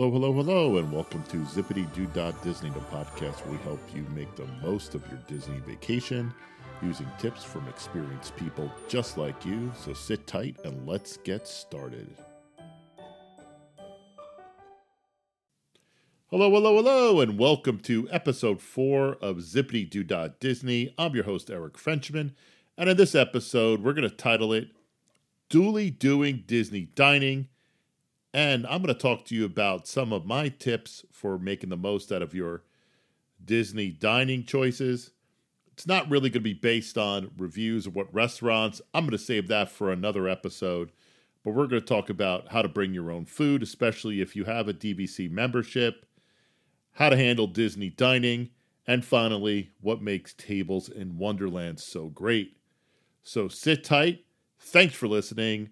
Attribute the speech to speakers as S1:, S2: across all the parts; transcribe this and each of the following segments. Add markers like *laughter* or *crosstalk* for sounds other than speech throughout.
S1: Hello, hello, hello, and welcome to Zippity Doo Dah Disney, the podcast where we help you make the most of your Disney vacation using tips from experienced people just like you. So sit tight and let's get started. Hello, hello, hello, and welcome to episode four of Zippity Doo Dah Disney. I'm your host, Eric Frenchman, and in this episode, we're going to title it Duly Doing Disney Dining and I'm going to talk to you about some of my tips for making the most out of your Disney dining choices. It's not really going to be based on reviews of what restaurants. I'm going to save that for another episode. But we're going to talk about how to bring your own food, especially if you have a DVC membership, how to handle Disney dining, and finally, what makes tables in Wonderland so great. So sit tight. Thanks for listening,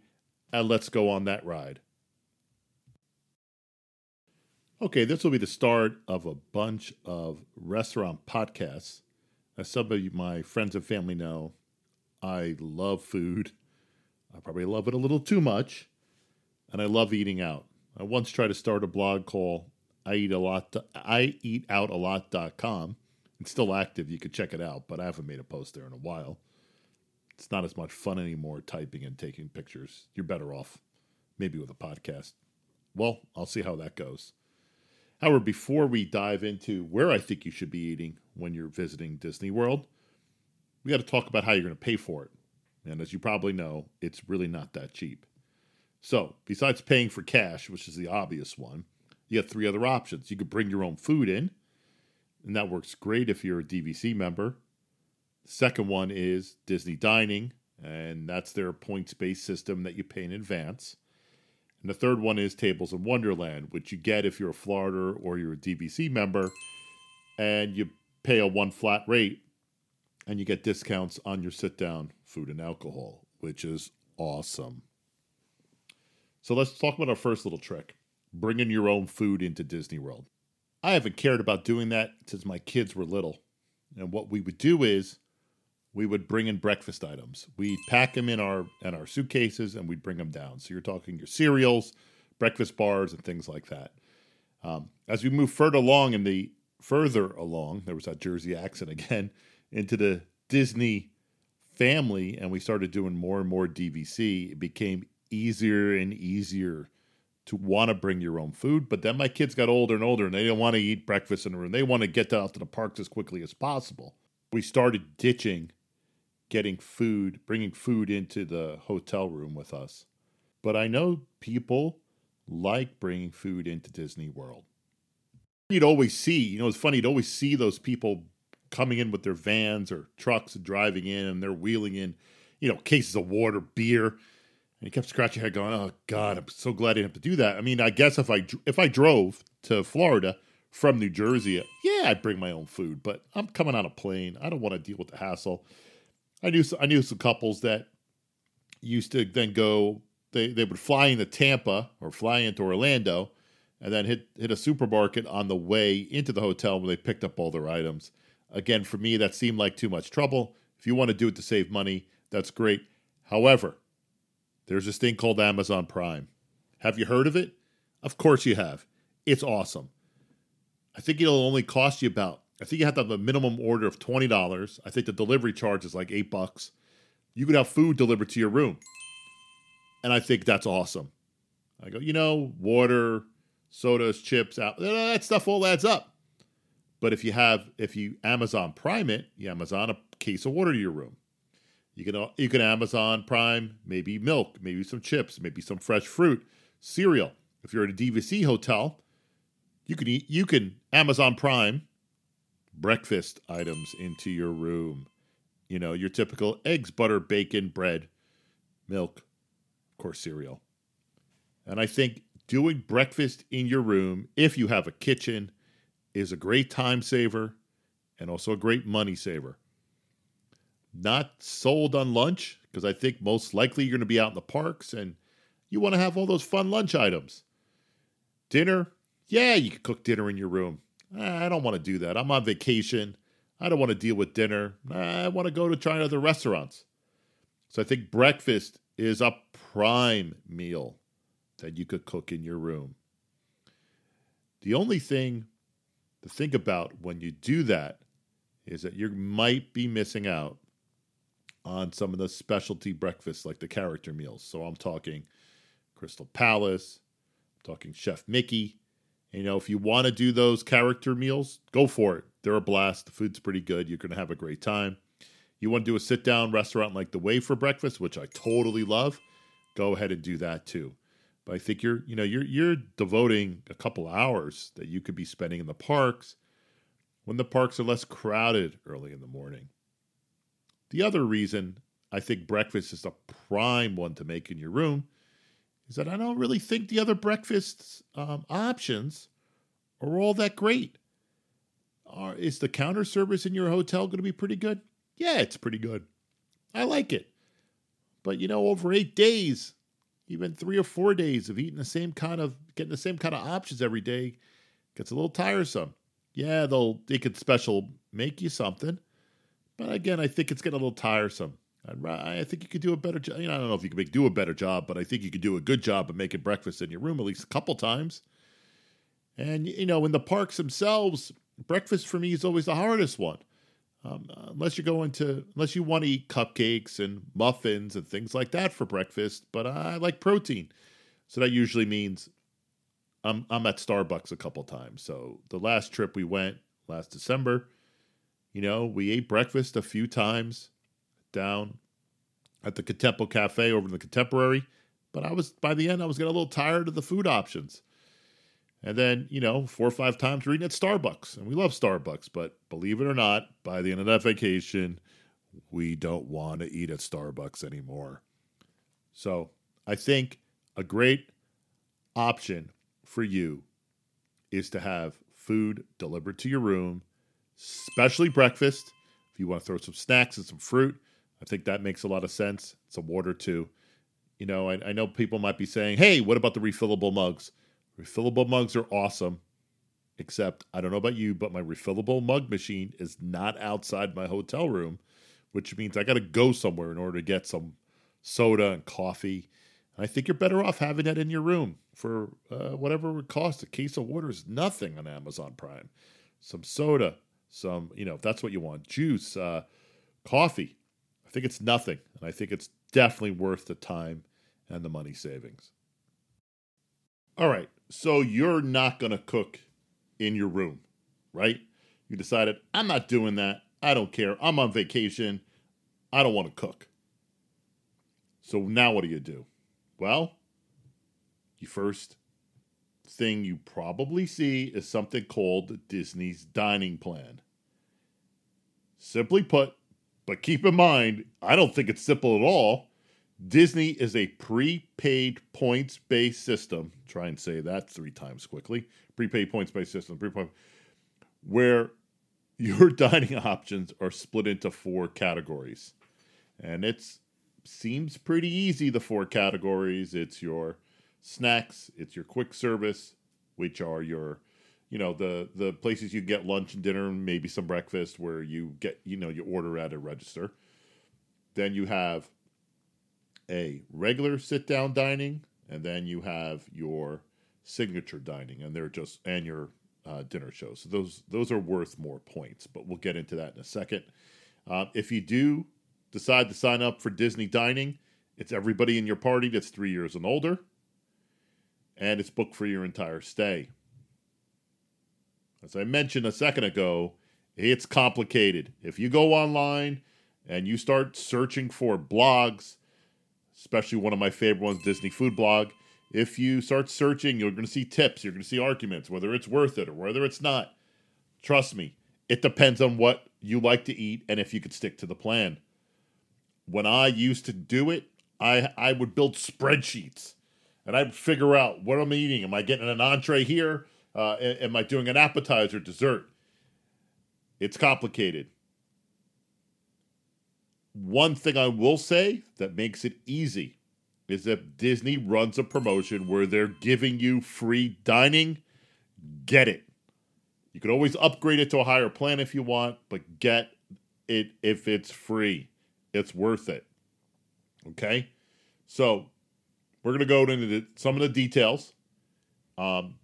S1: and let's go on that ride. Okay, this will be the start of a bunch of restaurant podcasts. As some of my friends and family know, I love food. I probably love it a little too much, and I love eating out. I once tried to start a blog called I eat a lot. I eat out a lot.com. It's still active. You could check it out, but I haven't made a post there in a while. It's not as much fun anymore typing and taking pictures. You're better off maybe with a podcast. Well, I'll see how that goes. However, before we dive into where I think you should be eating when you're visiting Disney World, we got to talk about how you're going to pay for it. And as you probably know, it's really not that cheap. So, besides paying for cash, which is the obvious one, you have three other options. You could bring your own food in, and that works great if you're a DVC member. The second one is Disney Dining, and that's their points based system that you pay in advance. And the third one is Tables in Wonderland, which you get if you're a Florida or you're a DVC member, and you pay a one flat rate, and you get discounts on your sit down food and alcohol, which is awesome. So let's talk about our first little trick bringing your own food into Disney World. I haven't cared about doing that since my kids were little. And what we would do is we would bring in breakfast items. We'd pack them in our in our suitcases and we'd bring them down. So you're talking your cereals, breakfast bars, and things like that. Um, as we move further along in the further along, there was that Jersey accent again *laughs* into the Disney family, and we started doing more and more DVC. It became easier and easier to want to bring your own food. But then my kids got older and older, and they didn't want to eat breakfast in the room. They want to get out to the parks as quickly as possible. We started ditching getting food, bringing food into the hotel room with us. But I know people like bringing food into Disney World. You'd always see, you know, it's funny, you'd always see those people coming in with their vans or trucks and driving in and they're wheeling in, you know, cases of water, beer. And you kept scratching your head going, "Oh God, I'm so glad I didn't have to do that." I mean, I guess if I if I drove to Florida from New Jersey, yeah, I'd bring my own food. But I'm coming on a plane. I don't want to deal with the hassle. I knew I knew some couples that used to then go. They they would fly into Tampa or fly into Orlando, and then hit hit a supermarket on the way into the hotel where they picked up all their items. Again, for me, that seemed like too much trouble. If you want to do it to save money, that's great. However, there's this thing called Amazon Prime. Have you heard of it? Of course you have. It's awesome. I think it'll only cost you about I think you have to have a minimum order of twenty dollars. I think the delivery charge is like eight bucks. You could have food delivered to your room, and I think that's awesome. I go, you know, water, sodas, chips, out that stuff all adds up. But if you have, if you Amazon Prime it, you Amazon a case of water to your room. You can you can Amazon Prime maybe milk, maybe some chips, maybe some fresh fruit, cereal. If you're at a DVC hotel, you can eat, you can Amazon Prime breakfast items into your room. You know, your typical eggs, butter, bacon, bread, milk, of course, cereal. And I think doing breakfast in your room, if you have a kitchen, is a great time saver and also a great money saver. Not sold on lunch, because I think most likely you're going to be out in the parks and you want to have all those fun lunch items. Dinner, yeah, you can cook dinner in your room. I don't want to do that. I'm on vacation. I don't want to deal with dinner. I want to go to try other restaurants. So I think breakfast is a prime meal that you could cook in your room. The only thing to think about when you do that is that you might be missing out on some of the specialty breakfasts like the character meals. So I'm talking Crystal Palace, I'm talking Chef Mickey. You know, if you want to do those character meals, go for it. They're a blast. The food's pretty good. You're going to have a great time. You want to do a sit down restaurant like the Wave for breakfast, which I totally love, go ahead and do that too. But I think you're, you know, you're you're devoting a couple hours that you could be spending in the parks when the parks are less crowded early in the morning. The other reason I think breakfast is a prime one to make in your room is that I don't really think the other breakfast um, options are all that great. Are, is the counter service in your hotel going to be pretty good? Yeah, it's pretty good. I like it. But you know, over eight days, even three or four days of eating the same kind of getting the same kind of options every day gets a little tiresome. Yeah, they'll they could special make you something, but again, I think it's getting a little tiresome. I think you could do a better job. You know, I don't know if you could make, do a better job, but I think you could do a good job of making breakfast in your room at least a couple times. And you know, in the parks themselves, breakfast for me is always the hardest one. Um, unless you're going to, unless you want to eat cupcakes and muffins and things like that for breakfast. But I like protein, so that usually means I'm I'm at Starbucks a couple times. So the last trip we went last December, you know, we ate breakfast a few times down at the Contempo Cafe over in the Contemporary. But I was by the end, I was getting a little tired of the food options. And then, you know, four or five times eating at Starbucks. And we love Starbucks, but believe it or not, by the end of that vacation, we don't want to eat at Starbucks anymore. So I think a great option for you is to have food delivered to your room, especially breakfast. If you want to throw some snacks and some fruit, I think that makes a lot of sense. Some water too. You know, I, I know people might be saying, hey, what about the refillable mugs? Refillable mugs are awesome, except I don't know about you, but my refillable mug machine is not outside my hotel room, which means I got to go somewhere in order to get some soda and coffee. And I think you're better off having that in your room for uh, whatever it costs. A case of water is nothing on Amazon Prime. Some soda, some, you know, if that's what you want, juice, uh, coffee. Think it's nothing. And I think it's definitely worth the time and the money savings. All right. So you're not going to cook in your room, right? You decided, I'm not doing that. I don't care. I'm on vacation. I don't want to cook. So now what do you do? Well, you first thing you probably see is something called Disney's dining plan. Simply put, but keep in mind, I don't think it's simple at all. Disney is a prepaid points based system. Try and say that three times quickly. Prepaid points based system, prepaid, where your *laughs* dining options are split into four categories. And it seems pretty easy, the four categories. It's your snacks, it's your quick service, which are your you know the the places you get lunch and dinner and maybe some breakfast where you get you know you order at a register then you have a regular sit down dining, and then you have your signature dining, and they're just and your uh, dinner shows. So those those are worth more points, but we'll get into that in a second. Uh, if you do decide to sign up for Disney Dining, it's everybody in your party that's three years and older, and it's booked for your entire stay. As I mentioned a second ago, it's complicated. If you go online and you start searching for blogs especially one of my favorite ones, Disney Food Blog. If you start searching, you're going to see tips, you're going to see arguments, whether it's worth it or whether it's not. Trust me, it depends on what you like to eat and if you could stick to the plan. When I used to do it, I I would build spreadsheets and I'd figure out what I'm eating. Am I getting an entree here? Uh, am I doing an appetizer, dessert? It's complicated. One thing I will say that makes it easy is if Disney runs a promotion where they're giving you free dining, get it. You can always upgrade it to a higher plan if you want, but get it if it's free. It's worth it. Okay? So, we're going to go into the, some of the details. Um,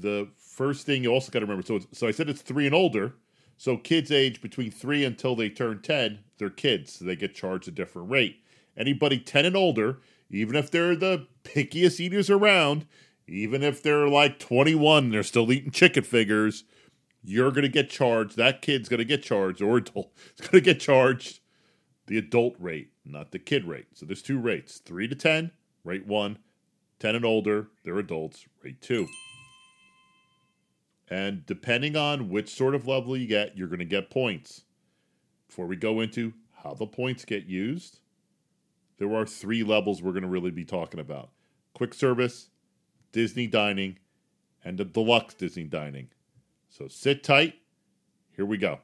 S1: the first thing you also got to remember. So, so I said it's three and older. So kids age between three until they turn ten, they're kids. So they get charged a different rate. Anybody ten and older, even if they're the pickiest eaters around, even if they're like 21 they're still eating chicken figures, you're going to get charged. That kid's going to get charged, or adult *laughs* to get charged the adult rate, not the kid rate. So there's two rates 3 to 10, rate 1. 10 and older, they're adults, rate 2. And depending on which sort of level you get, you're going to get points. Before we go into how the points get used, there are three levels we're going to really be talking about quick service, Disney dining, and the deluxe Disney dining. So sit tight. Here we go.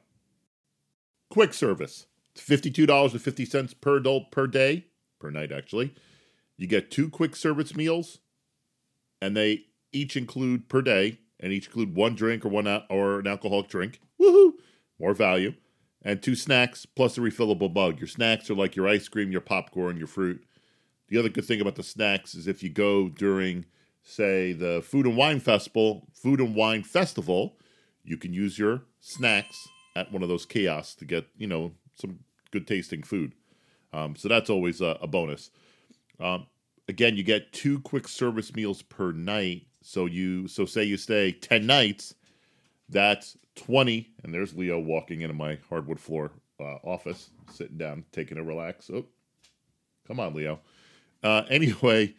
S1: Quick service. It's $52.50 per adult per day, per night actually. You get two quick service meals, and they each include per day, and each include one drink or one or an alcoholic drink. Woohoo! More value. And two snacks plus a refillable mug. Your snacks are like your ice cream, your popcorn, your fruit. The other good thing about the snacks is if you go during, say, the Food and Wine Festival, Food and Wine Festival, you can use your snacks at one of those kiosks to get, you know, some good tasting food. Um, so that's always a, a bonus. Um, again, you get two quick service meals per night. So you so say you stay ten nights, that's twenty. And there's Leo walking into my hardwood floor uh, office, sitting down, taking a relax. Oh, come on, Leo. Uh, *laughs* anyway,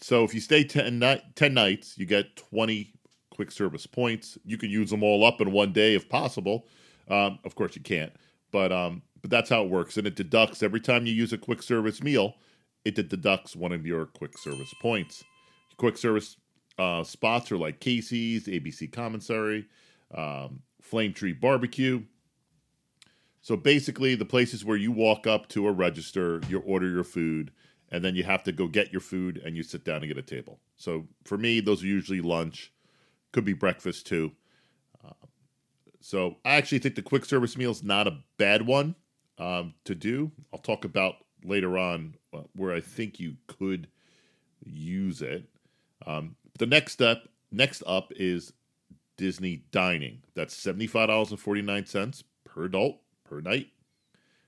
S1: so if you stay 10, ni- 10 nights, you get 20 quick service points. You can use them all up in one day if possible. Um, of course, you can't, but um, but that's how it works. And it deducts every time you use a quick service meal, it deducts one of your quick service points. Quick service uh, spots are like Casey's, ABC Commissary, um, Flame Tree Barbecue. So basically, the places where you walk up to a register, you order your food, and then you have to go get your food and you sit down and get a table. So for me, those are usually lunch could be breakfast too. Uh, so I actually think the quick service meal is not a bad one um, to do. I'll talk about later on uh, where I think you could use it. Um, the next step, next up, is Disney dining. That's seventy five dollars and forty nine cents per adult per night.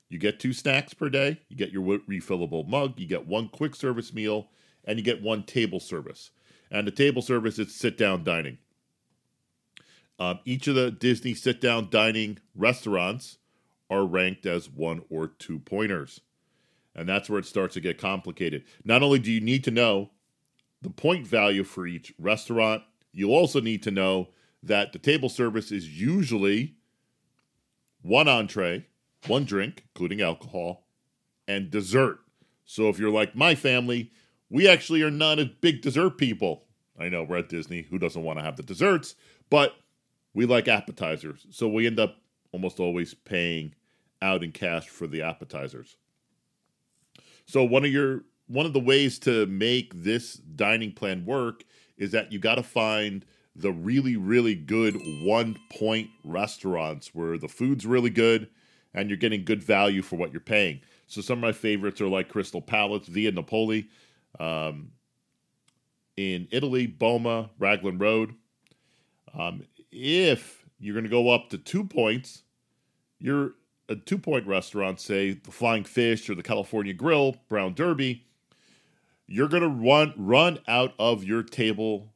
S1: You get two snacks per day. You get your refillable mug. You get one quick service meal, and you get one table service. And the table service is sit down dining. Um, each of the Disney sit down dining restaurants are ranked as one or two pointers. And that's where it starts to get complicated. Not only do you need to know the point value for each restaurant, you also need to know that the table service is usually one entree, one drink, including alcohol, and dessert. So if you're like my family, we actually are not a big dessert people. I know we're at Disney. Who doesn't want to have the desserts? But we like appetizers, so we end up almost always paying out in cash for the appetizers. So one of your one of the ways to make this dining plan work is that you got to find the really really good one point restaurants where the food's really good and you're getting good value for what you're paying. So some of my favorites are like Crystal Palace, Via Napoli, um, in Italy, Boma, Raglan Road. Um, if you're going to go up to two points, you're a two point restaurant, say the Flying Fish or the California Grill, Brown Derby, you're going to run run out of your table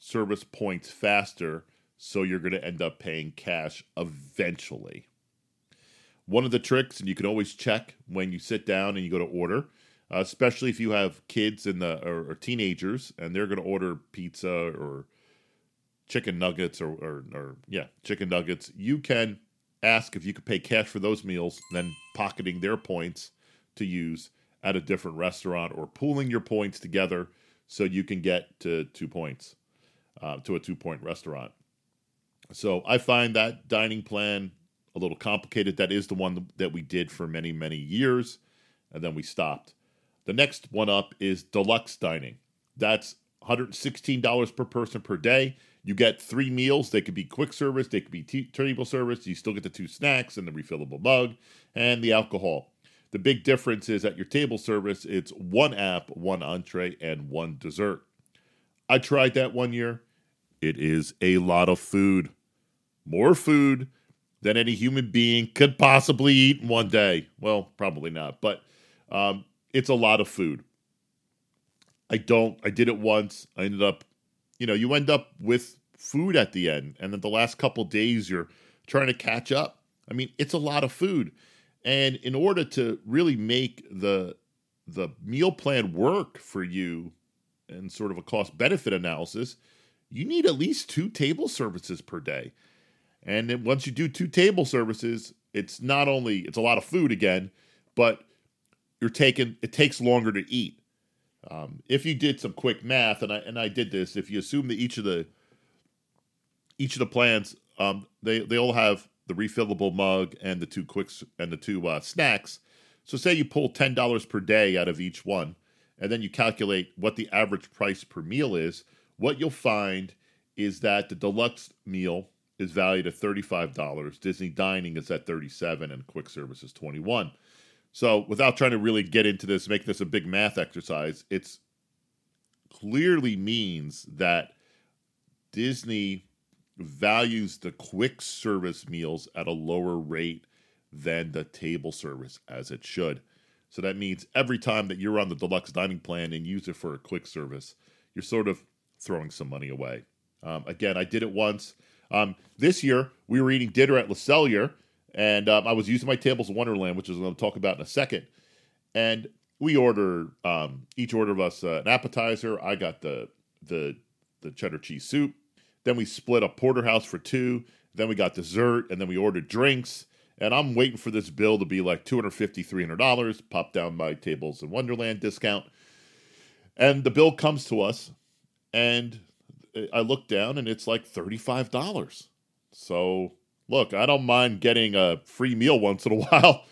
S1: service points faster, so you're going to end up paying cash eventually. One of the tricks, and you can always check when you sit down and you go to order, uh, especially if you have kids in the or, or teenagers and they're going to order pizza or chicken nuggets or, or, or yeah, chicken nuggets, you can ask if you could pay cash for those meals, then pocketing their points to use at a different restaurant or pooling your points together so you can get to two points uh, to a two point restaurant. So I find that dining plan a little complicated. That is the one that we did for many, many years, and then we stopped. The next one up is deluxe dining. That's $116 per person per day. You get three meals. They could be quick service, they could be t- table service. You still get the two snacks and the refillable mug and the alcohol. The big difference is at your table service, it's one app, one entree, and one dessert. I tried that one year. It is a lot of food. More food than any human being could possibly eat in one day. Well, probably not, but um, it's a lot of food. I don't, I did it once. I ended up, you know, you end up with food at the end. And then the last couple days, you're trying to catch up. I mean, it's a lot of food. And in order to really make the the meal plan work for you and sort of a cost benefit analysis, you need at least two table services per day. And then once you do two table services, it's not only it's a lot of food again, but you're taking it takes longer to eat. Um, if you did some quick math, and I and I did this, if you assume that each of the each of the plans, um, they they all have the refillable mug and the two quicks and the two uh, snacks. So say you pull ten dollars per day out of each one, and then you calculate what the average price per meal is. What you'll find is that the deluxe meal is valued at $35. Disney dining is at 37 and quick service is 21. So, without trying to really get into this, make this a big math exercise, it's clearly means that Disney values the quick service meals at a lower rate than the table service as it should. So that means every time that you're on the deluxe dining plan and use it for a quick service, you're sort of throwing some money away. Um, again, I did it once. Um, this year, we were eating dinner at Le Cellier, and um, I was using my tables of Wonderland, which is I'm going to talk about in a second. And we ordered um, each order of us uh, an appetizer. I got the the the cheddar cheese soup. Then we split a porterhouse for two. Then we got dessert, and then we ordered drinks. And I'm waiting for this bill to be like $250, $300. Pop down my tables in Wonderland discount. And the bill comes to us, and I look down and it's like $35. So, look, I don't mind getting a free meal once in a *laughs* while,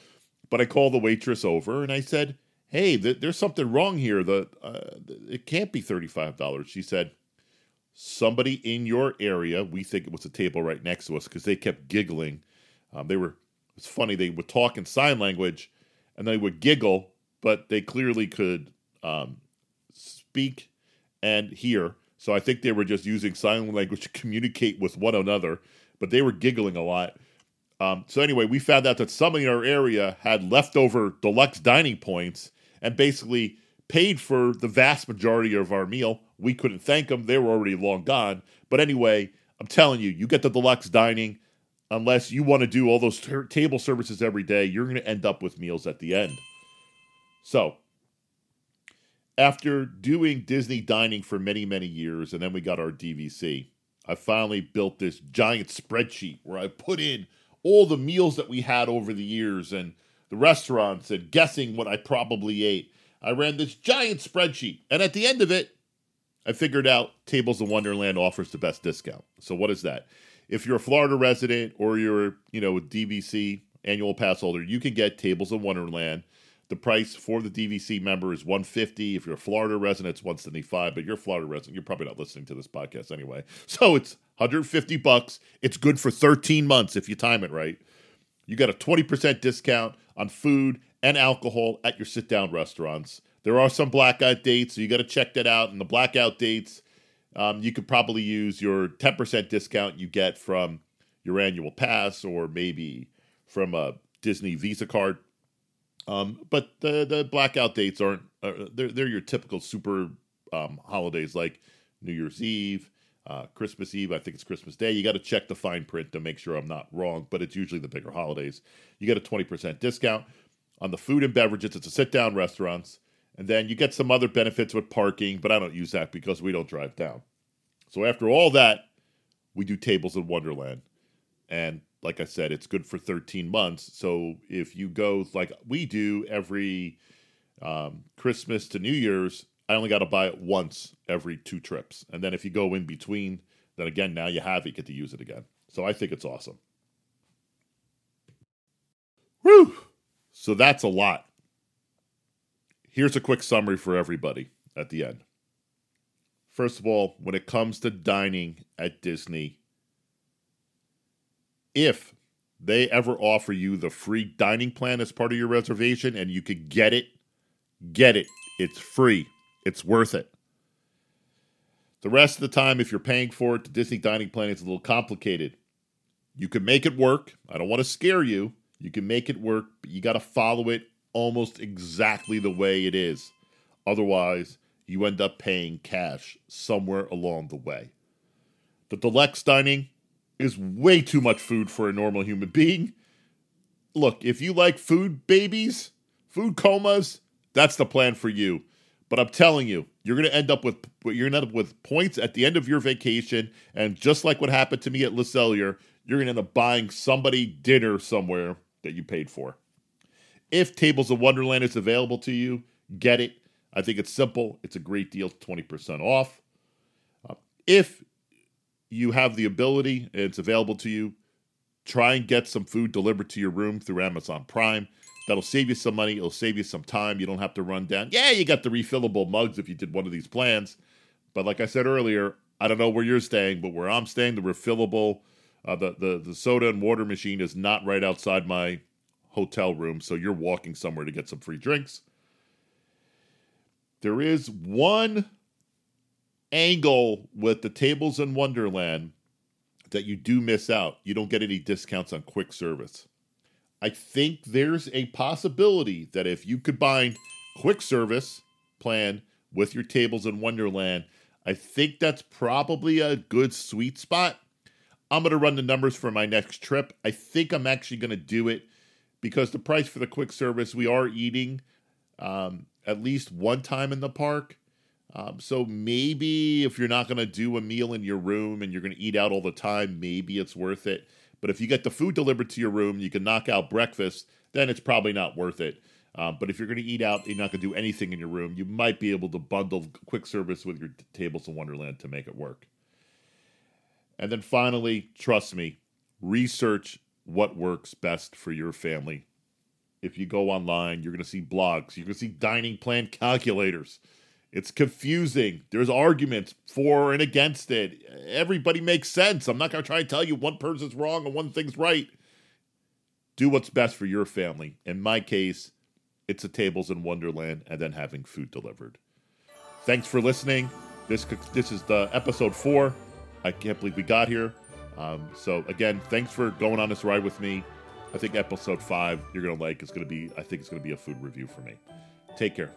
S1: but I called the waitress over and I said, "Hey, th- there's something wrong here. The uh, it can't be $35." She said, "Somebody in your area, we think it was a table right next to us because they kept giggling. Um, they were it's funny, they would talk in sign language and they would giggle, but they clearly could um, speak and hear so I think they were just using sign language to communicate with one another, but they were giggling a lot. Um, so anyway, we found out that somebody in our area had leftover deluxe dining points and basically paid for the vast majority of our meal. We couldn't thank them; they were already long gone. But anyway, I'm telling you, you get the deluxe dining. Unless you want to do all those table services every day, you're going to end up with meals at the end. So after doing Disney dining for many, many years, and then we got our DVC, I finally built this giant spreadsheet where I put in all the meals that we had over the years and the restaurants and guessing what I probably ate. I ran this giant spreadsheet, and at the end of it, I figured out Tables of Wonderland offers the best discount. So what is that? If you're a Florida resident or you're, you know, a DVC annual pass holder, you can get Tables of Wonderland the price for the DVC member is 150. If you're a Florida resident, it's 175. But you're a Florida resident, you're probably not listening to this podcast anyway. *laughs* So it's 150 bucks. It's good for 13 months if you time it right. You got a 20% discount on food and alcohol at your sit down restaurants. There are some blackout dates, so you got to check that out. And the blackout dates, um, you could probably use your 10% discount you get from your annual pass or maybe from a Disney Visa card. Um, but the the blackout dates aren't uh, they're they're your typical super um, holidays like New Year's Eve, uh, Christmas Eve. I think it's Christmas Day. You got to check the fine print to make sure I'm not wrong, but it's usually the bigger holidays. You get a twenty percent discount on the food and beverages. It's a sit down restaurants, and then you get some other benefits with parking, but I don't use that because we don't drive down. So after all that, we do tables in Wonderland, and like I said, it's good for 13 months. So if you go like we do every um, Christmas to New Year's, I only got to buy it once every two trips. And then if you go in between, then again, now you have it, you get to use it again. So I think it's awesome. Whew! So that's a lot. Here's a quick summary for everybody at the end. First of all, when it comes to dining at Disney, if they ever offer you the free dining plan as part of your reservation and you could get it, get it. It's free. It's worth it. The rest of the time, if you're paying for it, the Disney dining plan is a little complicated. You can make it work. I don't want to scare you. You can make it work, but you got to follow it almost exactly the way it is. Otherwise, you end up paying cash somewhere along the way. The deluxe dining is way too much food for a normal human being. Look, if you like food babies, food comas, that's the plan for you. But I'm telling you, you're going to end up with you're going to end up with points at the end of your vacation, and just like what happened to me at Le Cellier, you're going to end up buying somebody dinner somewhere that you paid for. If Tables of Wonderland is available to you, get it. I think it's simple. It's a great deal, 20% off. Uh, if you have the ability and it's available to you, try and get some food delivered to your room through Amazon Prime. That'll save you some money. It'll save you some time. You don't have to run down. Yeah, you got the refillable mugs if you did one of these plans. But like I said earlier, I don't know where you're staying, but where I'm staying, the refillable, uh, the, the, the soda and water machine is not right outside my hotel room. So you're walking somewhere to get some free drinks. There is one angle with the tables in Wonderland that you do miss out. You don't get any discounts on quick service. I think there's a possibility that if you combine quick service plan with your tables in Wonderland, I think that's probably a good sweet spot. I'm going to run the numbers for my next trip. I think I'm actually going to do it because the price for the quick service, we are eating um, at least one time in the park. Um, so maybe if you're not going to do a meal in your room and you're going to eat out all the time, maybe it's worth it. But if you get the food delivered to your room, you can knock out breakfast, then it's probably not worth it. Um, but if you're going to eat out, you're not going to do anything in your room, you might be able to bundle quick service with your tables in Wonderland to make it work. And then finally, trust me, research what works best for your family. If you go online, you're going to see blogs, you're going to see dining plan calculators. It's confusing. There's arguments for and against it. Everybody makes sense. I'm not going to try and tell you one person's wrong and one thing's right. Do what's best for your family. In my case, it's the tables in Wonderland and then having food delivered. Thanks for listening. This this is the episode four. I can't believe we got here. Um, so again, thanks for going on this ride with me. I think episode five you're gonna like. It's gonna be. I think it's gonna be a food review for me. Take care.